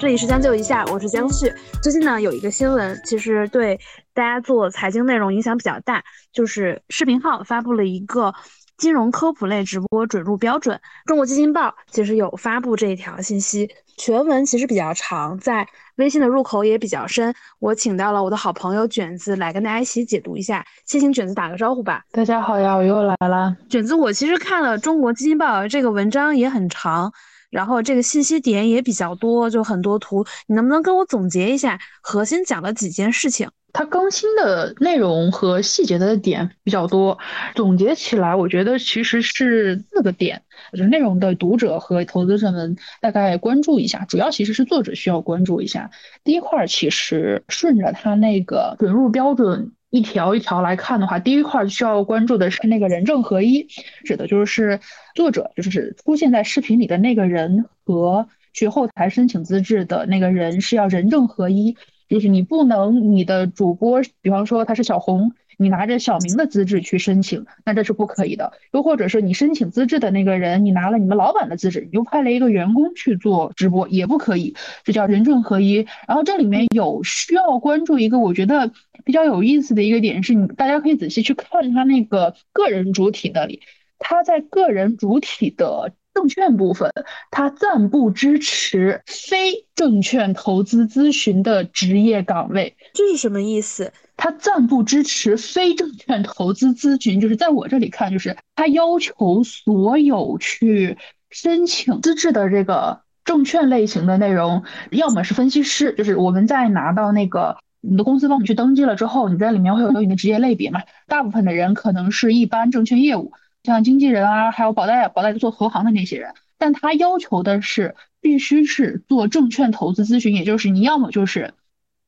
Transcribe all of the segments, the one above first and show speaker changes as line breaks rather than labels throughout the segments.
这里是将就一下，我是江旭。最近呢，有一个新闻，其实对大家做财经内容影响比较大，就是视频号发布了一个金融科普类直播准入标准。中国基金报其实有发布这一条信息，全文其实比较长，在微信的入口也比较深。我请到了我的好朋友卷子来跟大家一起解读一下，先请卷子打个招呼吧。
大家好呀，我又来了。
卷子，我其实看了中国基金报这个文章也很长。然后这个信息点也比较多，就很多图，你能不能跟我总结一下核心讲了几件事情？
它更新的内容和细节的点比较多，总结起来，我觉得其实是四个点，就是内容的读者和投资者们大概关注一下，主要其实是作者需要关注一下。第一块其实顺着它那个准入标准。一条一条来看的话，第一块需要关注的是那个人证合一，指的就是作者，就是出现在视频里的那个人和去后台申请资质的那个人是要人证合一，就是你不能你的主播，比方说他是小红。你拿着小明的资质去申请，那这是不可以的。又或者是你申请资质的那个人，你拿了你们老板的资质，你又派了一个员工去做直播，也不可以。这叫人证合一。然后这里面有需要关注一个，我觉得比较有意思的一个点是，你大家可以仔细去看他那个个人主体那里，他在个人主体的证券部分，他暂不支持非证券投资咨询的职业岗位。
这是什么意思？
他暂不支持非证券投资咨询，就是在我这里看，就是他要求所有去申请资质的这个证券类型的内容，要么是分析师，就是我们在拿到那个你的公司帮你去登记了之后，你在里面会有有你的职业类别嘛？大部分的人可能是一般证券业务，像经纪人啊，还有保代保代做投行的那些人，但他要求的是必须是做证券投资咨询，也就是你要么就是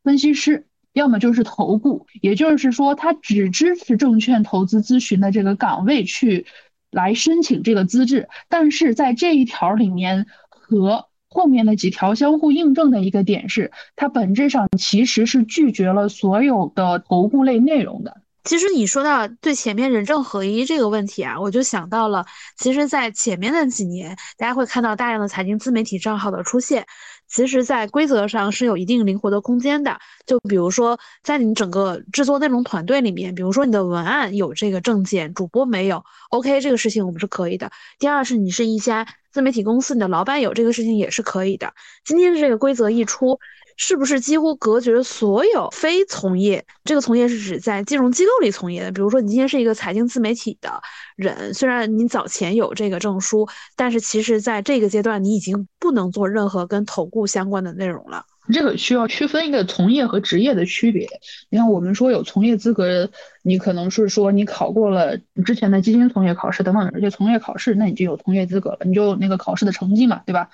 分析师。要么就是投顾，也就是说，他只支持证券投资咨询的这个岗位去来申请这个资质。但是在这一条里面和后面的几条相互印证的一个点是，它本质上其实是拒绝了所有的投顾类内容的。
其实你说到对前面人证合一这个问题啊，我就想到了，其实，在前面的几年，大家会看到大量的财经自媒体账号的出现。其实，在规则上是有一定灵活的空间的。就比如说，在你整个制作内容团队里面，比如说你的文案有这个证件，主播没有，OK，这个事情我们是可以的。第二是，你是一家自媒体公司，你的老板有这个事情也是可以的。今天的这个规则一出。是不是几乎隔绝所有非从业？这个从业是指在金融机构里从业的。比如说，你今天是一个财经自媒体的人，虽然你早前有这个证书，但是其实在这个阶段，你已经不能做任何跟投顾相关的内容了。
这个需要区分一个从业和职业的区别。你看，我们说有从业资格，你可能是说你考过了之前的基金从业考试等等这些从业考试，那你就有从业资格了，你就有那个考试的成绩嘛，对吧？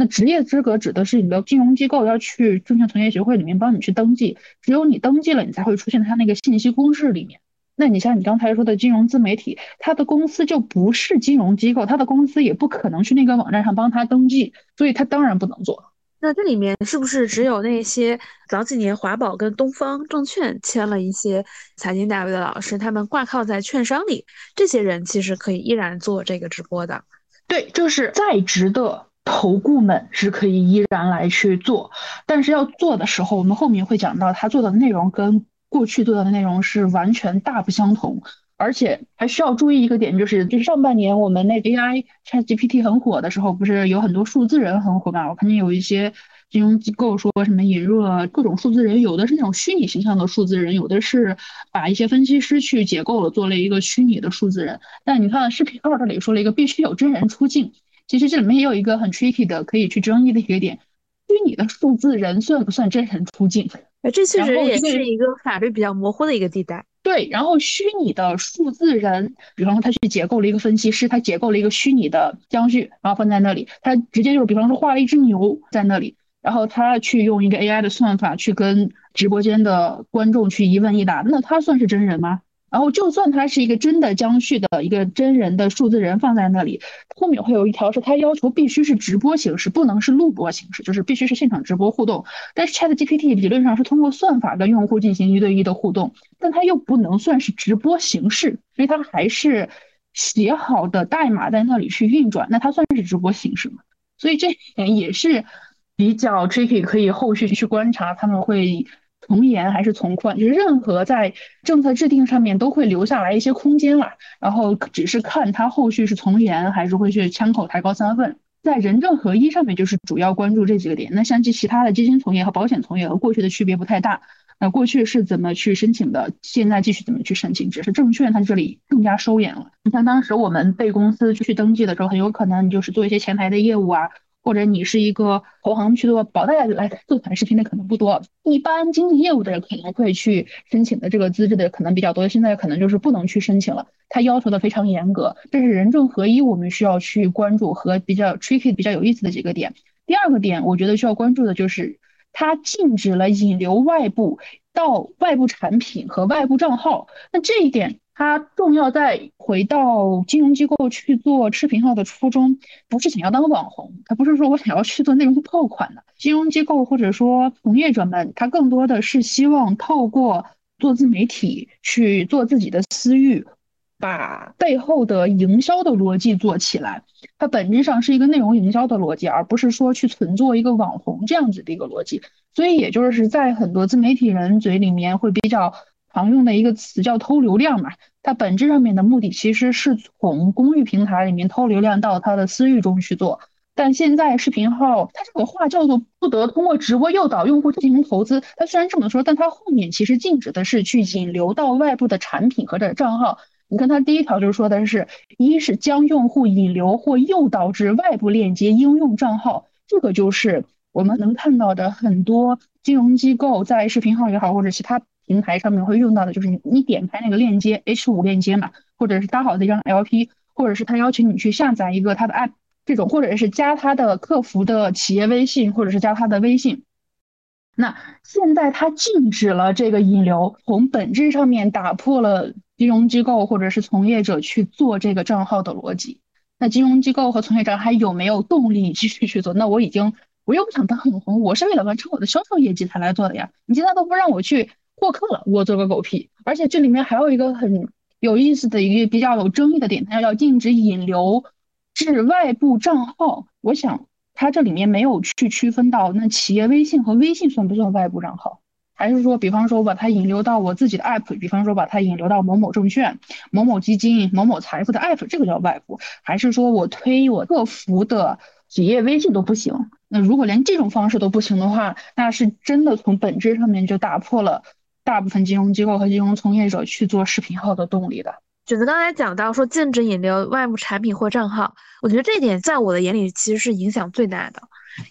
那职业资格指的是你的金融机构要去证券从业协会里面帮你去登记，只有你登记了，你才会出现它那个信息公示里面。那你像你刚才说的金融自媒体，他的公司就不是金融机构，他的公司也不可能去那个网站上帮他登记，所以他当然不能做。
那这里面是不是只有那些早几年华宝跟东方证券签了一些财经大 V 的老师，他们挂靠在券商里，这些人其实可以依然做这个直播的？
对，就是在职的。投顾们是可以依然来去做，但是要做的时候，我们后面会讲到，他做的内容跟过去做的内容是完全大不相同，而且还需要注意一个点，就是就是上半年我们那 AI ChatGPT 很火的时候，不是有很多数字人很火嘛？我看见有一些金融机构说什么引入了各种数字人，有的是那种虚拟形象的数字人，有的是把一些分析师去解构了，做了一个虚拟的数字人。但你看视频号这里说了一个必须有真人出镜。其实这里面也有一个很 tricky 的可以去争议的一个点，虚拟的数字人算不算真人出镜？
哎，这确实也是一个法律比较模糊的一个地带。
对，然后虚拟的数字人，比方说他去解构了一个分析师，他解构了一个虚拟的江旭，然后放在那里，他直接就是比方说画了一只牛在那里，然后他去用一个 AI 的算法去跟直播间的观众去一问一答，那他算是真人吗？然后，就算他是一个真的江旭的一个真人的数字人放在那里，后面会有一条是他要求必须是直播形式，不能是录播形式，就是必须是现场直播互动。但是 Chat GPT 理论上是通过算法跟用户进行一对一的互动，但它又不能算是直播形式，所以它还是写好的代码在那里去运转，那它算是直播形式吗？所以这点也是比较 tricky，可以后续去观察他们会从严还是从宽，就是任何在政策制定上面都会留下来一些空间了，然后只是看他后续是从严还是会去枪口抬高三分。在人证合一上面，就是主要关注这几个点。那像其其他的基金从业和保险从业和过去的区别不太大。那过去是怎么去申请的？现在继续怎么去申请？只是证券它这里更加收严了。你像当时我们被公司去登记的时候，很有可能你就是做一些前台的业务啊。或者你是一个投行去做保代来做短视频的可能不多，一般经纪业务的人可能会去申请的这个资质的可能比较多，现在可能就是不能去申请了，它要求的非常严格，这是人证合一我们需要去关注和比较 tricky 比较有意思的几个点。第二个点，我觉得需要关注的就是它禁止了引流外部到外部产品和外部账号，那这一点。它重要在回到金融机构去做视频号的初衷，不是想要当网红，他不是说我想要去做内容爆款的。金融机构或者说从业者们，他更多的是希望透过做自媒体去做自己的私域，把背后的营销的逻辑做起来。它本质上是一个内容营销的逻辑，而不是说去存做一个网红这样子的一个逻辑。所以也就是在很多自媒体人嘴里面会比较。常用的一个词叫偷流量嘛，它本质上面的目的其实是从公域平台里面偷流量到它的私域中去做。但现在视频号它这个话叫做不得通过直播诱导用户进行投资，它虽然这么说，但它后面其实禁止的是去引流到外部的产品和的账号。你看它第一条就是说的是，一是将用户引流或诱导至外部链接应用账号，这个就是我们能看到的很多金融机构在视频号也好或者其他。平台上面会用到的就是你，你点开那个链接 H 五链接嘛，或者是搭好的一张 LP，或者是他邀请你去下载一个他的 app，这种或者是加他的客服的企业微信，或者是加他的微信。那现在他禁止了这个引流，从本质上面打破了金融机构或者是从业者去做这个账号的逻辑。那金融机构和从业者还有没有动力继续去做？那我已经我又不想当网红，我是为了完成我的销售业绩才来做的呀。你现在都不让我去。获客了，我做个狗屁！而且这里面还有一个很有意思的一个比较有争议的点，它要禁止引流至外部账号。我想它这里面没有去区分到那企业微信和微信算不算外部账号，还是说，比方说我把它引流到我自己的 app，比方说把它引流到某某证券、某某基金、某某财富的 app，这个叫外部，还是说我推我客服的企业微信都不行？那如果连这种方式都不行的话，那是真的从本质上面就打破了。大部分金融机构和金融从业者去做视频号的动力的。
选择刚才讲到说禁止引流外部产品或账号，我觉得这一点在我的眼里其实是影响最大的，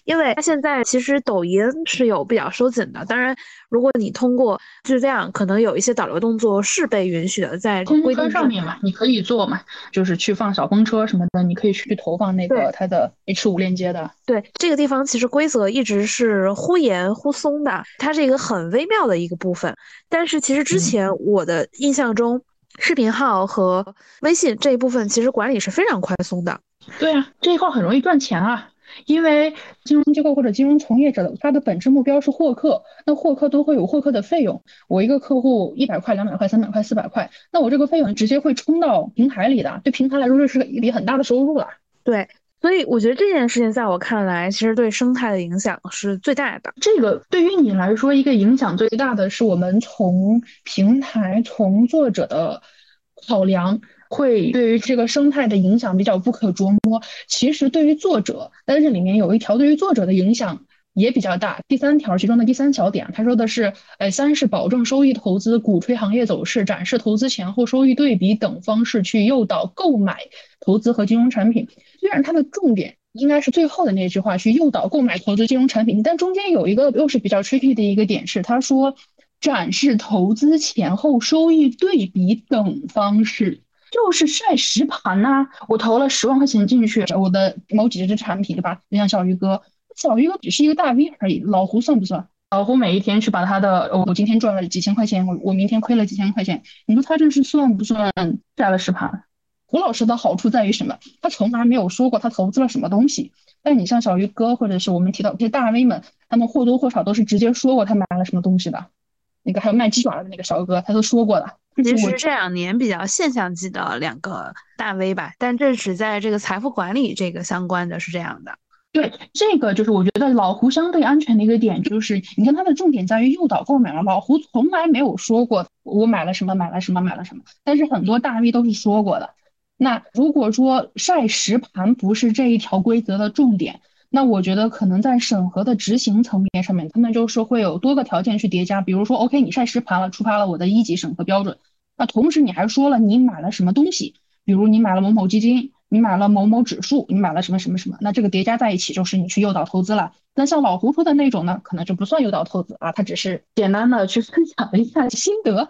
因为它现在其实抖音是有比较收紧的。当然，如果你通过就是这样，可能有一些导流动作是被允许的，在
规定上面嘛，你可以做嘛，就是去放小风车什么的，你可以去投放那个它的 H 五链接的。
对，这个地方其实规则一直是忽严忽松的，它是一个很微妙的一个部分。但是其实之前我的印象中。视频号和微信这一部分其实管理是非常宽松的。
对啊，这一块很容易赚钱啊，因为金融机构或者金融从业者，他的本质目标是获客，那获客都会有获客的费用。我一个客户一百块、两百块、三百块、四百块，那我这个费用直接会冲到平台里的，对平台来说这是一笔很大的收入了。
对。所以我觉得这件事情在我看来，其实对生态的影响是最大的。
这个对于你来说，一个影响最大的是我们从平台、从作者的考量，会对于这个生态的影响比较不可捉摸。其实对于作者，但是里面有一条对于作者的影响也比较大。第三条其中的第三小点，他说的是，呃，三是保证收益投资，鼓吹行业走势，展示投资前后收益对比等方式去诱导购买投资和金融产品。虽然它的重点应该是最后的那句话，去诱导购买投资金融产品，但中间有一个又是比较 tricky 的一个点是，他说展示投资前后收益对比等方式，就是晒实盘呐。我投了十万块钱进去，我的某几只产品，对吧？就像小鱼哥，小鱼哥只是一个大 V 而已，老胡算不算？老胡每一天去把他的，我今天赚了几千块钱，我我明天亏了几千块钱，你说他这是算不算晒了实盘？胡老师的好处在于什么？他从来没有说过他投资了什么东西。但你像小鱼哥，或者是我们提到这些大 V 们，他们或多或少都是直接说过他买了什么东西的。那个还有卖鸡爪的那个小哥，他都说过了。
其实这两年比较现象级的两个大 V 吧，但这只在这个财富管理这个相关的是这样的。
对，这个就是我觉得老胡相对安全的一个点，就是你看它的重点在于诱导购买了。老胡从来没有说过我买了什么买了什么买了什么，但是很多大 V 都是说过的。那如果说晒实盘不是这一条规则的重点，那我觉得可能在审核的执行层面上面，他们就是会有多个条件去叠加。比如说，OK，你晒实盘了，触发了我的一级审核标准。那同时你还说了你买了什么东西，比如你买了某某基金。你买了某某指数，你买了什么什么什么，那这个叠加在一起就是你去诱导投资了。那像老胡说的那种呢，可能就不算诱导投资啊，他只是简单的去分享了一下心得。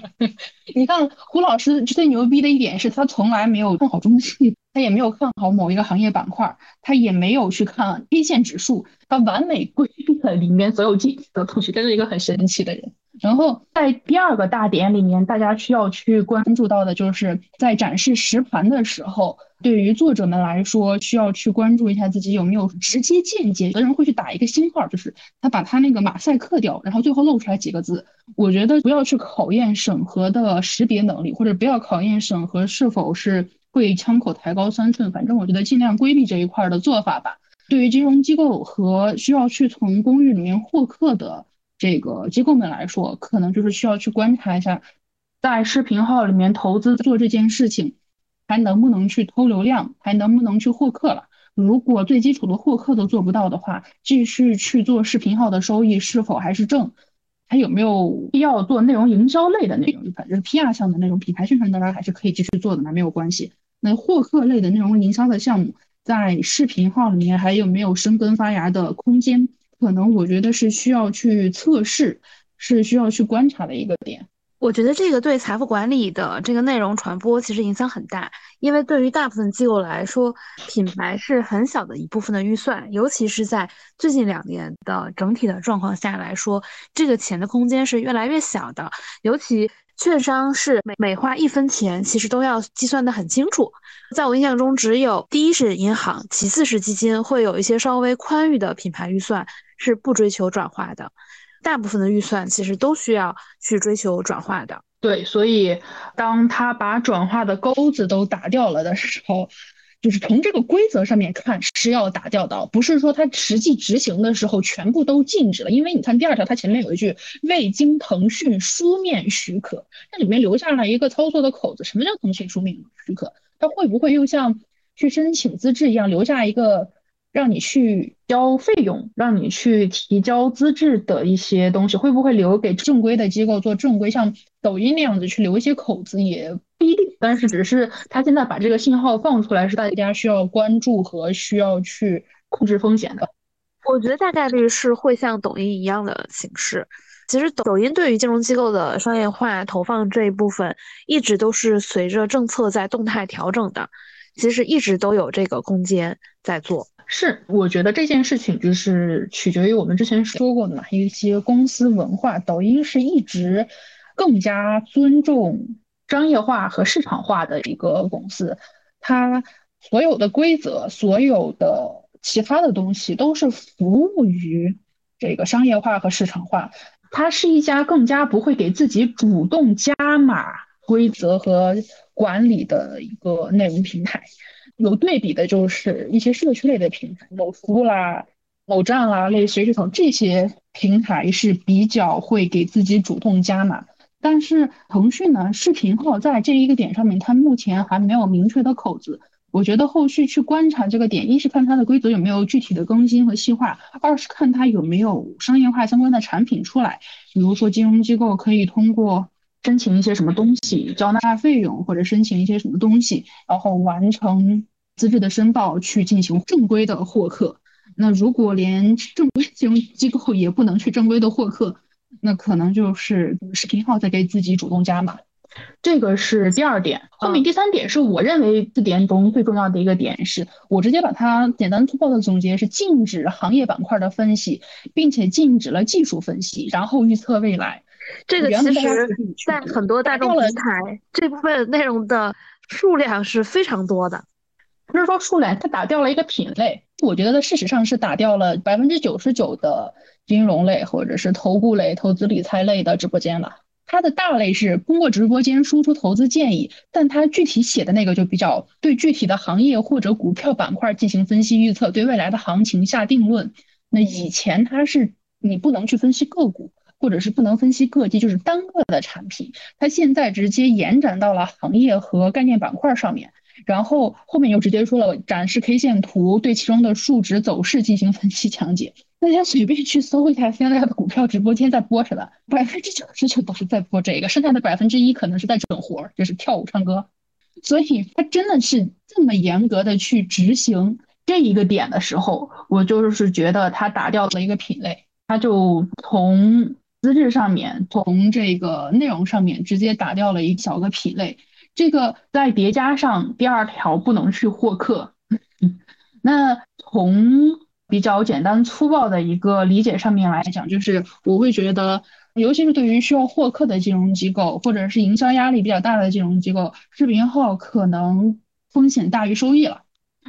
你看胡老师最牛逼的一点是他从来没有看好中戏，他也没有看好某一个行业板块，他也没有去看 A 线指数，他完美规避了里面所有进去的东西，这是一个很神奇的人。然后在第二个大点里面，大家需要去关注到的就是在展示实盘的时候，对于作者们来说，需要去关注一下自己有没有直接间接。有的人会去打一个星号，就是他把他那个马赛克掉，然后最后露出来几个字。我觉得不要去考验审核的识别能力，或者不要考验审核是否是会枪口抬高三寸。反正我觉得尽量规避这一块的做法吧。对于金融机构和需要去从公寓里面获客的。这个机构们来说，可能就是需要去观察一下，在视频号里面投资做这件事情，还能不能去偷流量，还能不能去获客了。如果最基础的获客都做不到的话，继续去做视频号的收益是否还是正？还有没有必要做内容营销类的内容？反正 PR 项的那种品牌宣传，当然还是可以继续做的，那没有关系。那获客类的内容营销的项目，在视频号里面还有没有生根发芽的空间？可能我觉得是需要去测试，是需要去观察的一个点。
我觉得这个对财富管理的这个内容传播其实影响很大，因为对于大部分机构来说，品牌是很小的一部分的预算，尤其是在最近两年的整体的状况下来说，这个钱的空间是越来越小的，尤其。券商是每每花一分钱，其实都要计算的很清楚。在我印象中，只有第一是银行，其次是基金，会有一些稍微宽裕的品牌预算是不追求转化的。大部分的预算其实都需要去追求转化的。
对，所以当他把转化的钩子都打掉了的时候。就是从这个规则上面看是要打掉的，不是说它实际执行的时候全部都禁止了。因为你看第二条，它前面有一句未经腾讯书面许可，那里面留下了一个操作的口子。什么叫腾讯书面许可？它会不会又像去申请资质一样留下一个？让你去交费用，让你去提交资质的一些东西，会不会留给正规的机构做正规？像抖音那样子去留一些口子也不一定。但是只是他现在把这个信号放出来，是大家需要关注和需要去控制风险的。
我觉得大概率是会像抖音一样的形式。其实抖音对于金融机构的商业化投放这一部分，一直都是随着政策在动态调整的。其实一直都有这个空间在做。
是，我觉得这件事情就是取决于我们之前说过的嘛，一些公司文化。抖音是一直更加尊重商业化和市场化的一个公司，它所有的规则、所有的其他的东西都是服务于这个商业化和市场化。它是一家更加不会给自己主动加码规则和管理的一个内容平台。有对比的就是一些社区类的平台，某书啦、某站啦，类似于这种这些平台是比较会给自己主动加码。但是腾讯呢，视频号在这一个点上面，它目前还没有明确的口子。我觉得后续去观察这个点，一是看它的规则有没有具体的更新和细化，二是看它有没有商业化相关的产品出来。比如说金融机构可以通过。申请一些什么东西，交纳费用，或者申请一些什么东西，然后完成资质的申报，去进行正规的获客。那如果连正规金融机构也不能去正规的获客，那可能就是视频号在给自己主动加码。这个是第二点。后面第三点是我认为字典中最重要的一个点，是我直接把它简单粗暴的总结是禁止行业板块的分析，并且禁止了技术分析，然后预测未来。
这个其实，在很多大众平台，这部分内容的数量是非常多的。
不是说数量，它打掉了一个品类。我觉得它事实上是打掉了百分之九十九的金融类或者是投顾类、投资理财类的直播间了。它的大类是通过直播间输出投资建议，但它具体写的那个就比较对具体的行业或者股票板块进行分析预测，对未来的行情下定论。那以前它是你不能去分析个股，或者是不能分析个机，就是单个的产品。它现在直接延展到了行业和概念板块上面，然后后面又直接说了展示 K 线图，对其中的数值走势进行分析讲解。大家随便去搜一下现在的股票直播间在播什么，百分之九十九都是在播这个，剩下的百分之一可能是在整活，就是跳舞唱歌。所以他真的是这么严格的去执行这一个点的时候，我就是觉得他打掉了一个品类，他就从资质上面，从这个内容上面直接打掉了一小个品类。这个再叠加上第二条不能去获客，那从。比较简单粗暴的一个理解上面来讲，就是我会觉得，尤其是对于需要获客的金融机构，或者是营销压力比较大的金融机构，视频号可能风险大于收益了。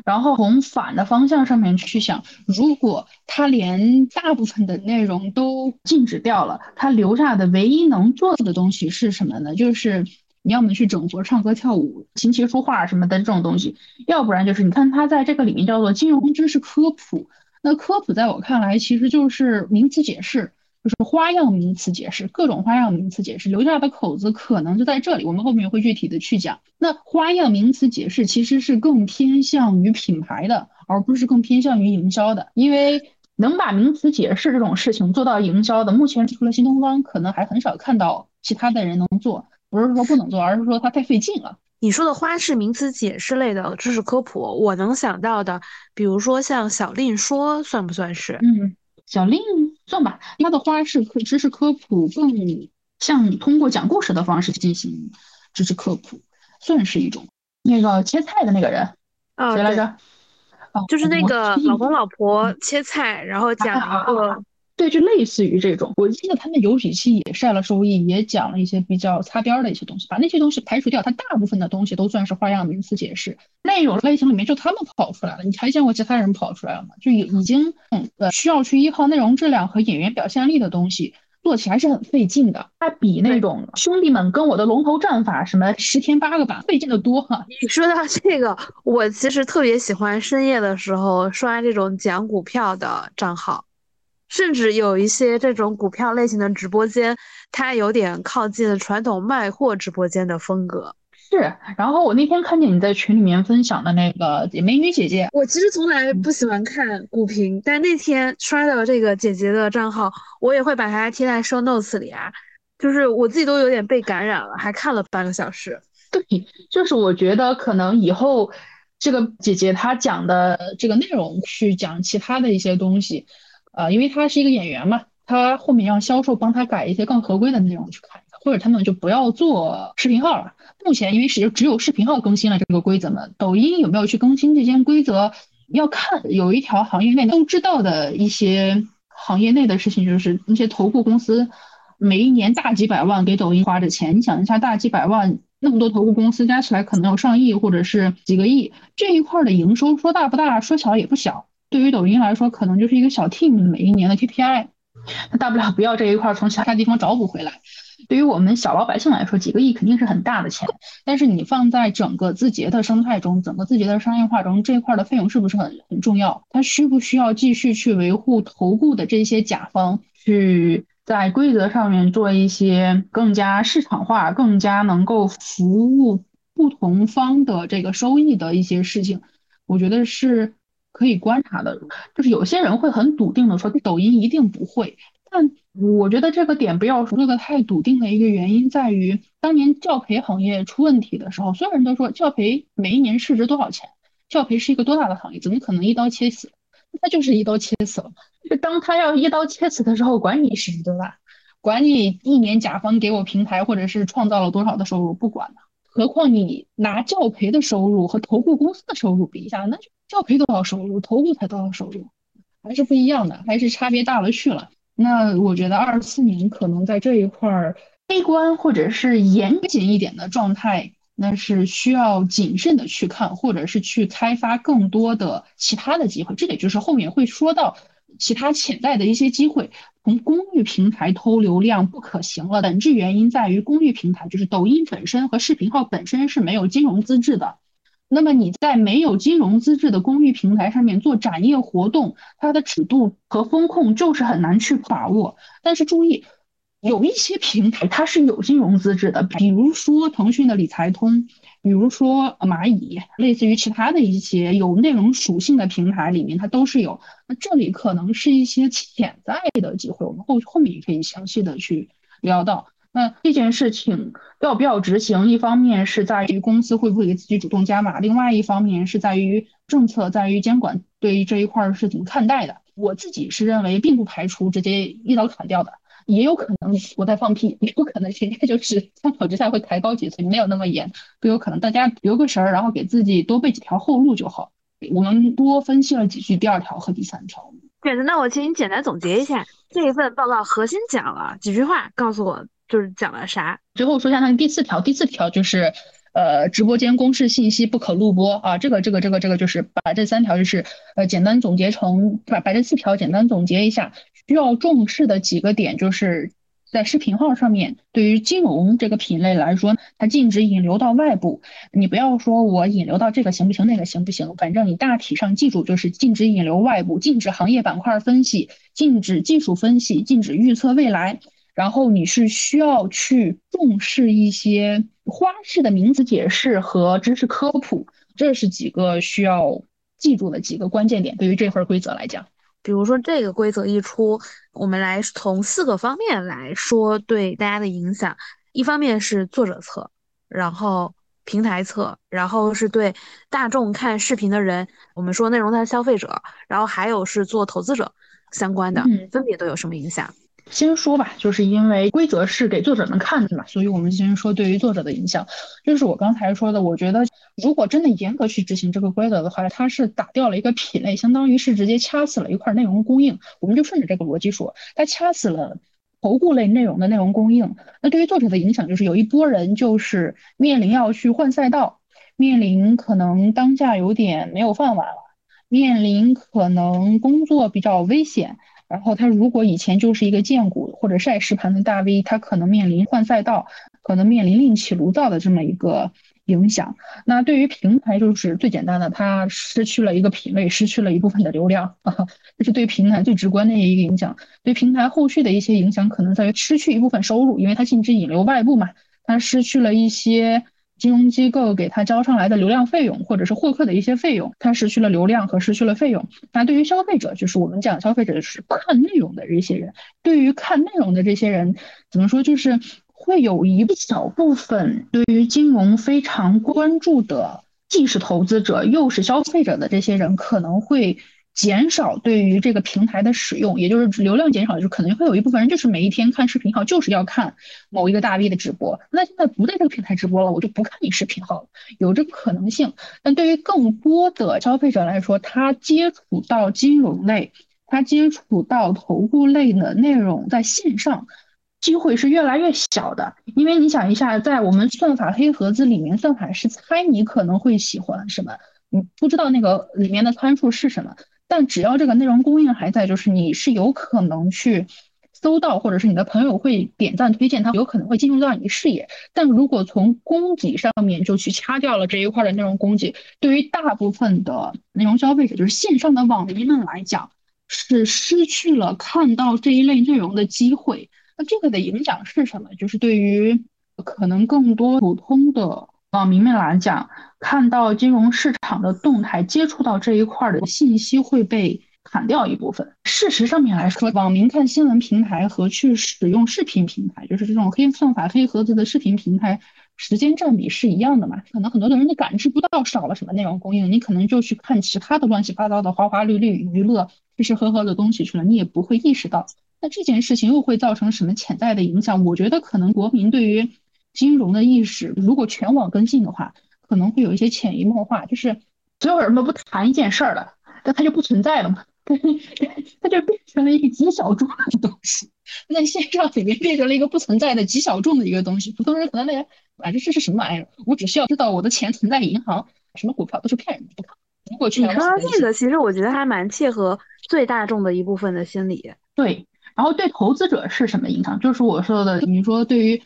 然后从反的方向上面去想，如果他连大部分的内容都禁止掉了，他留下的唯一能做的东西是什么呢？就是你要么去整活、唱歌、跳舞、琴棋书画什么的这种东西，要不然就是你看他在这个里面叫做金融知识科普。那科普在我看来，其实就是名词解释，就是花样名词解释，各种花样名词解释留下的口子可能就在这里。我们后面会具体的去讲。那花样名词解释其实是更偏向于品牌的，而不是更偏向于营销的。因为能把名词解释这种事情做到营销的，目前除了新东方，可能还很少看到其他的人能做。不是说不能做，而是说它太费劲了。
你说的花式名词解释类的知识科普，我能想到的，比如说像小令说，算不算是？
嗯，小令算吧。他的花式知识科普更像通过讲故事的方式进行知识科普，算是一种。那个切菜的那个人，谁来着？
哦，就是那个老公老婆切菜，然后讲一个。
对，就类似于这种，我记得他们有几期也晒了收益，也讲了一些比较擦边的一些东西，把那些东西排除掉，它大部分的东西都算是花样名词解释。内容类型里面就他们跑出来了，你还见过其他人跑出来了吗？就已已经嗯呃需要去依靠内容质量和演员表现力的东西做起来是很费劲的，它比那种兄弟们跟我的龙头战法什么十天八个版费劲的多哈。
你说到这个，我其实特别喜欢深夜的时候刷这种讲股票的账号。甚至有一些这种股票类型的直播间，它有点靠近传统卖货直播间的风格。
是，然后我那天看见你在群里面分享的那个美女姐姐，
我其实从来不喜欢看股评，但那天刷到这个姐姐的账号，我也会把它贴在 show notes 里啊。就是我自己都有点被感染了，还看了半个小时。
对，就是我觉得可能以后这个姐姐她讲的这个内容去讲其他的一些东西。呃，因为他是一个演员嘛，他后面让销售帮他改一些更合规的内容去看，或者他们就不要做视频号了。目前因为是只有视频号更新了这个规则嘛，抖音有没有去更新这些规则，要看有一条行业内都知道的一些行业内的事情，就是那些投顾公司每一年大几百万给抖音花的钱，你想一下，大几百万那么多投顾公司加起来可能有上亿或者是几个亿，这一块的营收说大不大，说小也不小。对于抖音来说，可能就是一个小 team 每一年的 KPI，那大不了不要这一块，从其他地方找补回来。对于我们小老百姓来说，几个亿肯定是很大的钱，但是你放在整个字节的生态中，整个字节的商业化中，这一块的费用是不是很很重要？它需不需要继续去维护投顾的这些甲方，去在规则上面做一些更加市场化、更加能够服务不同方的这个收益的一些事情？我觉得是。可以观察的，就是有些人会很笃定的说抖音一定不会，但我觉得这个点不要说的太笃定的一个原因在于，当年教培行业出问题的时候，所有人都说教培每一年市值多少钱，教培是一个多大的行业，怎么可能一刀切死？他就是一刀切死了。就当他要一刀切死的时候，管你市值多大，管你一年甲方给我平台或者是创造了多少的收入，不管了。何况你拿教培的收入和投顾公司的收入比一下，那就教培多少收入，投顾才多少收入，还是不一样的，还是差别大了去了。那我觉得二四年可能在这一块儿悲观或者是严谨一点的状态，那是需要谨慎的去看，或者是去开发更多的其他的机会。这也就是后面会说到其他潜在的一些机会。从公域平台偷流量不可行了。本质原因在于公域平台就是抖音本身和视频号本身是没有金融资质的。那么你在没有金融资质的公域平台上面做展业活动，它的尺度和风控就是很难去把握。但是注意，有一些平台它是有金融资质的，比如说腾讯的理财通，比如说蚂蚁，类似于其他的一些有内容属性的平台里面，它都是有。那这里可能是一些潜在的机会，我们后后面也可以详细的去聊到。那这件事情要不要执行？一方面是在于公司会不会给自己主动加码，另外一方面是在于政策，在于监管对于这一块是怎么看待的。我自己是认为，并不排除直接一刀砍掉的，也有可能我在放屁，也有可能人家就是参考之下会抬高几层，没有那么严，都有可能。大家留个神儿，然后给自己多备几条后路就好。我们多分析了几句第二条和第三条。
对的，那我请你简单总结一下这一份报告核心讲了几句话，告诉我。就是讲了啥？
最后说一下那个第四条，第四条就是，呃，直播间公示信息不可录播啊。这个这个这个这个就是把这三条就是呃简单总结成把把这四条简单总结一下，需要重视的几个点就是在视频号上面，对于金融这个品类来说，它禁止引流到外部。你不要说我引流到这个行不行，那个行不行，反正你大体上记住就是禁止引流外部，禁止行业板块分析，禁止技术分析，禁止预测未来。然后你是需要去重视一些花式的名词解释和知识科普，这是几个需要记住的几个关键点。对于这份规则来讲，
比如说这个规则一出，我们来从四个方面来说对大家的影响。一方面是作者侧，然后平台侧，然后是对大众看视频的人，我们说内容的消费者，然后还有是做投资者相关的，分别都有什么影响？
先说吧，就是因为规则是给作者们看的嘛，所以我们先说对于作者的影响。就是我刚才说的，我觉得如果真的严格去执行这个规则的话，它是打掉了一个品类，相当于是直接掐死了一块内容供应。我们就顺着这个逻辑说，它掐死了投顾类内容的内容供应。那对于作者的影响，就是有一波人就是面临要去换赛道，面临可能当下有点没有饭碗了，面临可能工作比较危险。然后他如果以前就是一个荐股或者晒实盘的大 V，他可能面临换赛道，可能面临另起炉灶的这么一个影响。那对于平台就是最简单的，它失去了一个品类，失去了一部分的流量，这是对平台最直观的一个影响。对平台后续的一些影响，可能在于失去一部分收入，因为它禁止引流外部嘛，它失去了一些。金融机构给他交上来的流量费用，或者是获客的一些费用，他失去了流量和失去了费用。那对于消费者，就是我们讲消费者是看内容的这些人，对于看内容的这些人，怎么说，就是会有一小部分对于金融非常关注的，既是投资者又是消费者的这些人，可能会。减少对于这个平台的使用，也就是流量减少，就可能会有一部分人就是每一天看视频号就是要看某一个大 V 的直播，那现在不在这个平台直播了，我就不看你视频号了，有这个可能性。但对于更多的消费者来说，他接触到金融类，他接触到投顾类的内容，在线上机会是越来越小的，因为你想一下，在我们算法黑盒子里面，算法是猜你可能会喜欢什么，你不知道那个里面的参数是什么。但只要这个内容供应还在，就是你是有可能去搜到，或者是你的朋友会点赞推荐，它有可能会进入到你的视野。但如果从供给上面就去掐掉了这一块的内容供给，对于大部分的内容消费者，就是线上的网民们来讲，是失去了看到这一类内容的机会。那这个的影响是什么？就是对于可能更多普通的。网民们来讲，看到金融市场的动态，接触到这一块的信息会被砍掉一部分。事实上面来说，网民看新闻平台和去使用视频平台，就是这种黑算法、黑盒子的视频平台，时间占比是一样的嘛？可能很多的人都感知不到少了什么内容供应，你可能就去看其他的乱七八糟的花花绿绿娱乐、吃吃喝喝的东西去了，你也不会意识到。那这件事情又会造成什么潜在的影响？我觉得可能国民对于。金融的意识，如果全网跟进的话，可能会有一些潜移默化，就是所有人都不谈一件事儿了，但它就不存在了嘛，它就变成了一个极小众的东西，在线上里面变成了一个不存在的极小众的一个东西。普通人可能那，反正这是什么玩意儿？我只需要知道我的钱存在银行，什么股票都是骗人的，不。如果去
你说这个，其实我觉得还蛮切合最大众的一部分的心理。
对。然后对投资者是什么影响？就是我说的，你说对于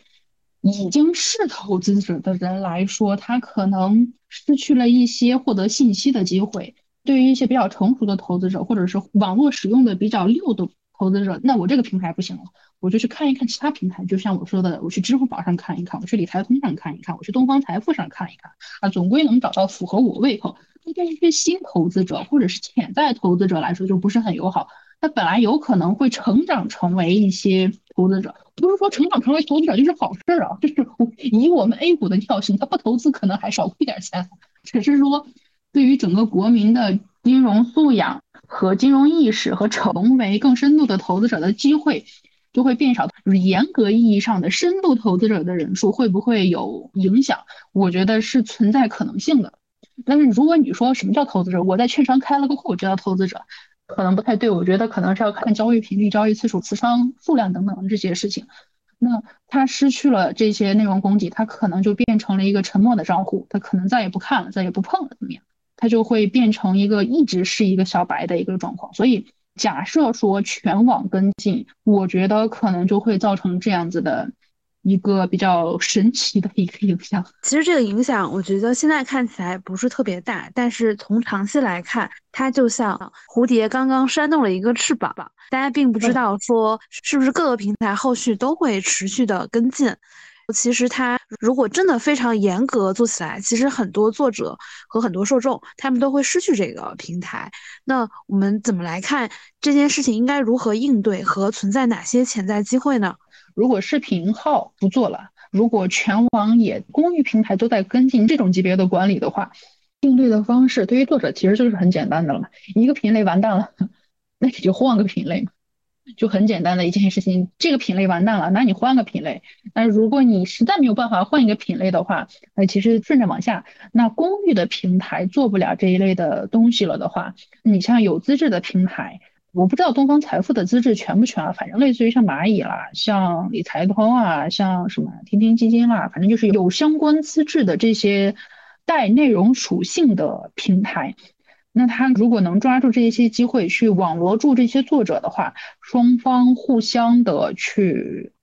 已经是投资者的人来说，他可能失去了一些获得信息的机会；对于一些比较成熟的投资者，或者是网络使用的比较溜的投资者，那我这个平台不行了，我就去看一看其他平台。就像我说的，我去支付宝上看一看，我去理财通上看一看，我去东方财富上看一看，啊，总归能找到符合我胃口。那对于一些新投资者或者是潜在投资者来说，就不是很友好。他本来有可能会成长成为一些投资者，不是说成长成为投资者就是好事啊，就是以我们 A 股的调性，他不投资可能还少亏点钱，只是说对于整个国民的金融素养和金融意识和成为更深度的投资者的机会就会变少。就是严格意义上的深度投资者的人数会不会有影响？我觉得是存在可能性的。但是如果你说什么叫投资者，我在券商开了个户我就叫投资者。可能不太对，我觉得可能是要看交易频率、交易次数、持仓数量等等这些事情。那他失去了这些内容供给，他可能就变成了一个沉默的账户，他可能再也不看了，再也不碰了，怎么样？他就会变成一个一直是一个小白的一个状况。所以假设说全网跟进，我觉得可能就会造成这样子的。一个比较神奇的一个影响，
其实这个影响，我觉得现在看起来不是特别大，但是从长期来看，它就像蝴蝶刚刚扇动了一个翅膀，大家并不知道说是不是各个平台后续都会持续的跟进。其实它如果真的非常严格做起来，其实很多作者和很多受众他们都会失去这个平台。那我们怎么来看这件事情？应该如何应对和存在哪些潜在机会呢？
如果视频号不做了，如果全网也公域平台都在跟进这种级别的管理的话，应对的方式对于作者其实就是很简单的了嘛。一个品类完蛋了，那你就换个品类嘛，就很简单的一件事情。这个品类完蛋了，那你换个品类。那如果你实在没有办法换一个品类的话，那其实顺着往下，那公域的平台做不了这一类的东西了的话，你像有资质的平台。我不知道东方财富的资质全不全啊？反正类似于像蚂蚁啦，像理财通啊，像什么天天基金啦，反正就是有相关资质的这些带内容属性的平台。那他如果能抓住这些机会去网罗住这些作者的话，双方互相的去。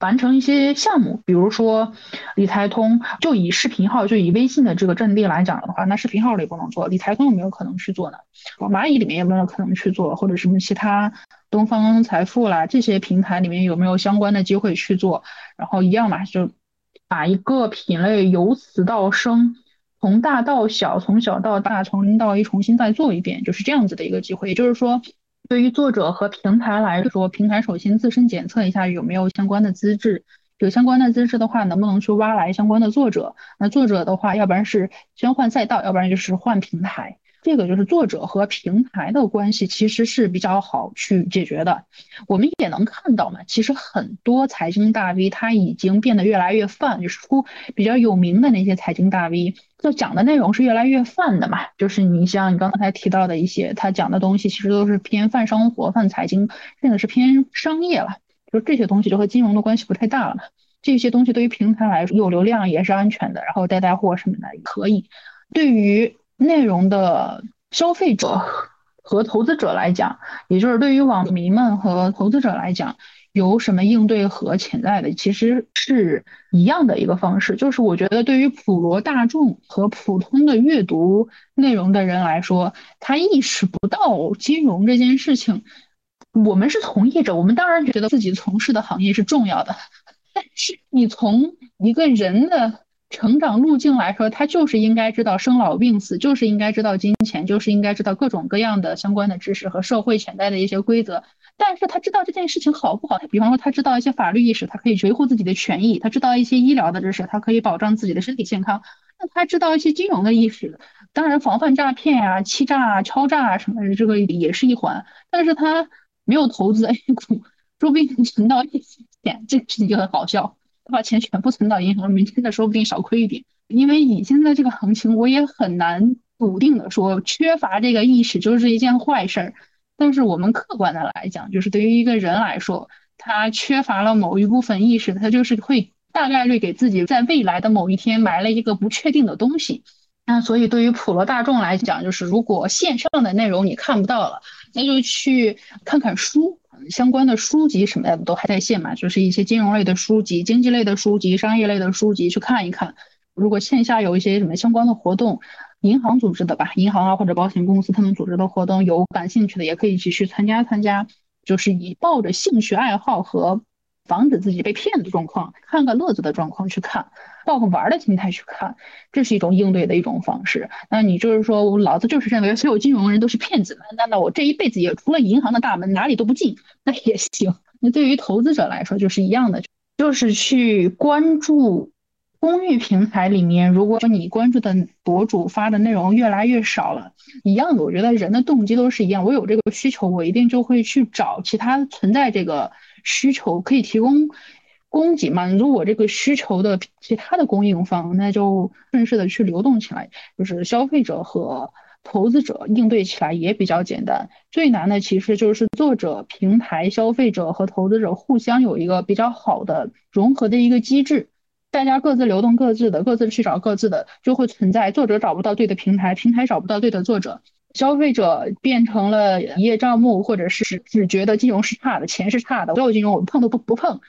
完成一些项目，比如说理财通，就以视频号，就以微信的这个阵地来讲的话，那视频号里不能做，理财通有没有可能去做呢？蚂蚁里面有没有可能去做，或者什么其他东方财富啦这些平台里面有没有相关的机会去做？然后一样嘛，就把一个品类由死到生，从大到小，从小到大，从零到一重新再做一遍，就是这样子的一个机会。也就是说。对于作者和平台来说，平台首先自身检测一下有没有相关的资质，有相关的资质的话，能不能去挖来相关的作者？那作者的话，要不然是先换赛道，要不然就是换平台。这个就是作者和平台的关系，其实是比较好去解决的。我们也能看到嘛，其实很多财经大 V 他已经变得越来越泛，就是出比较有名的那些财经大 V，就讲的内容是越来越泛的嘛。就是你像你刚才提到的一些，他讲的东西其实都是偏泛生活、泛财经，甚至是偏商业了。就这些东西就和金融的关系不太大了嘛。这些东西对于平台来说有流量也是安全的，然后带带货什么的也可以。对于内容的消费者和投资者来讲，也就是对于网民们和投资者来讲，有什么应对和潜在的，其实是一样的一个方式。就是我觉得，对于普罗大众和普通的阅读内容的人来说，他意识不到金融这件事情。我们是从业者，我们当然觉得自己从事的行业是重要的，但是你从一个人的。成长路径来说，他就是应该知道生老病死，就是应该知道金钱，就是应该知道各种各样的相关的知识和社会潜在的一些规则。但是他知道这件事情好不好？他比方说，他知道一些法律意识，他可以维护自己的权益；他知道一些医疗的知识，他可以保障自己的身体健康。那他知道一些金融的意识，当然防范诈骗啊、欺诈啊、敲诈啊什么的，这个也是一环。但是他没有投资 A 股，说不定存到一些钱，这个事情就很好笑。把钱全部存到银行明天，的说不定少亏一点。因为以现在这个行情，我也很难笃定的说缺乏这个意识就是一件坏事儿。但是我们客观的来讲，就是对于一个人来说，他缺乏了某一部分意识，他就是会大概率给自己在未来的某一天埋了一个不确定的东西。那 所以对于普罗大众来讲，就是如果线上的内容你看不到了，那就去看看书。相关的书籍什么的都还在线嘛，就是一些金融类的书籍、经济类的书籍、商业类的书籍去看一看。如果线下有一些什么相关的活动，银行组织的吧，银行啊或者保险公司他们组织的活动，有感兴趣的也可以一起去参加参加。就是以抱着兴趣爱好和防止自己被骗的状况，看个乐子的状况去看，抱个玩的心态去看，这是一种应对的一种方式。那你就是说我，老子就是认为所有金融人都是骗子，那那我这一辈子也除了银行的大门哪里都不进，那也行。那对于投资者来说就是一样的，就是去关注。公寓平台里面，如果说你关注的博主发的内容越来越少了，一样的，我觉得人的动机都是一样。我有这个需求，我一定就会去找其他存在这个需求可以提供供给满足我这个需求的其他的供应方，那就顺势的去流动起来。就是消费者和投资者应对起来也比较简单。最难的其实就是作者、平台、消费者和投资者互相有一个比较好的融合的一个机制。大家各自流动各自的，各自去找各自的，就会存在作者找不到对的平台，平台找不到对的作者，消费者变成了一叶障目，或者是只觉得金融是差的，钱是差的，所有金融我碰都不不碰。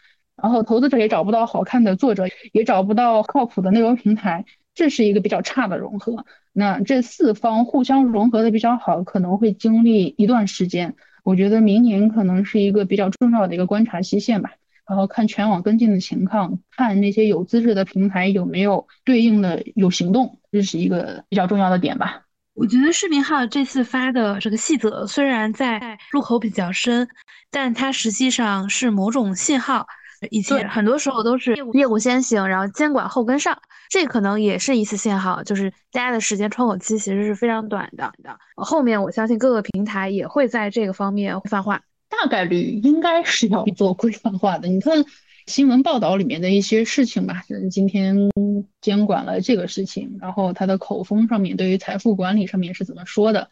然后投资者也找不到好看的作者，也找不到靠谱的内容平台，这是一个比较差的融合。那这四方互相融合的比较好，可能会经历一段时间。我觉得明年可能是一个比较重要的一个观察期限吧。然后看全网跟进的情况，看那些有资质的平台有没有对应的有行动，这是一个比较重要的点吧。
我觉得视频号这次发的这个细则虽然在入口比较深，但它实际上是某种信号。以前很多时候都是业务先行，然后监管后跟上，这可能也是一次信号，就是大家的时间窗口期其实是非常短的。后面我相信各个平台也会在这个方面泛化。
大概率应该是要做规范化的。你看新闻报道里面的一些事情吧，就是今天监管了这个事情，然后它的口风上面对于财富管理上面是怎么说的？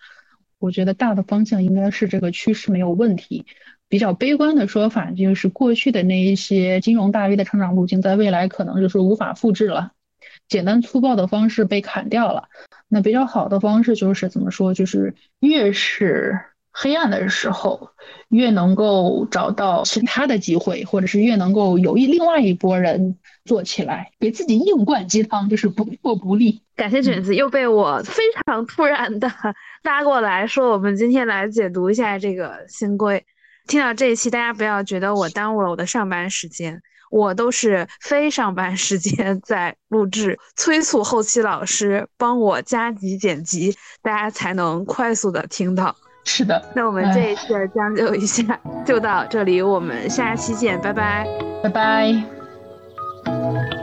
我觉得大的方向应该是这个趋势没有问题。比较悲观的说法就是过去的那一些金融大 V 的成长路径，在未来可能就是无法复制了，简单粗暴的方式被砍掉了。那比较好的方式就是怎么说？就是越是。黑暗的时候，越能够找到其他的机会，或者是越能够有一另外一拨人做起来，给自己硬灌鸡汤，就是不破不立。
感谢卷子又被我非常突然的 拉过来说，我们今天来解读一下这个新规。听到这一期，大家不要觉得我耽误了我的上班时间，我都是非上班时间在录制，催促后期老师帮我加急剪辑，大家才能快速的听到。
是的
那我们这一次将就一下就到这里我们下期见拜拜。
拜拜。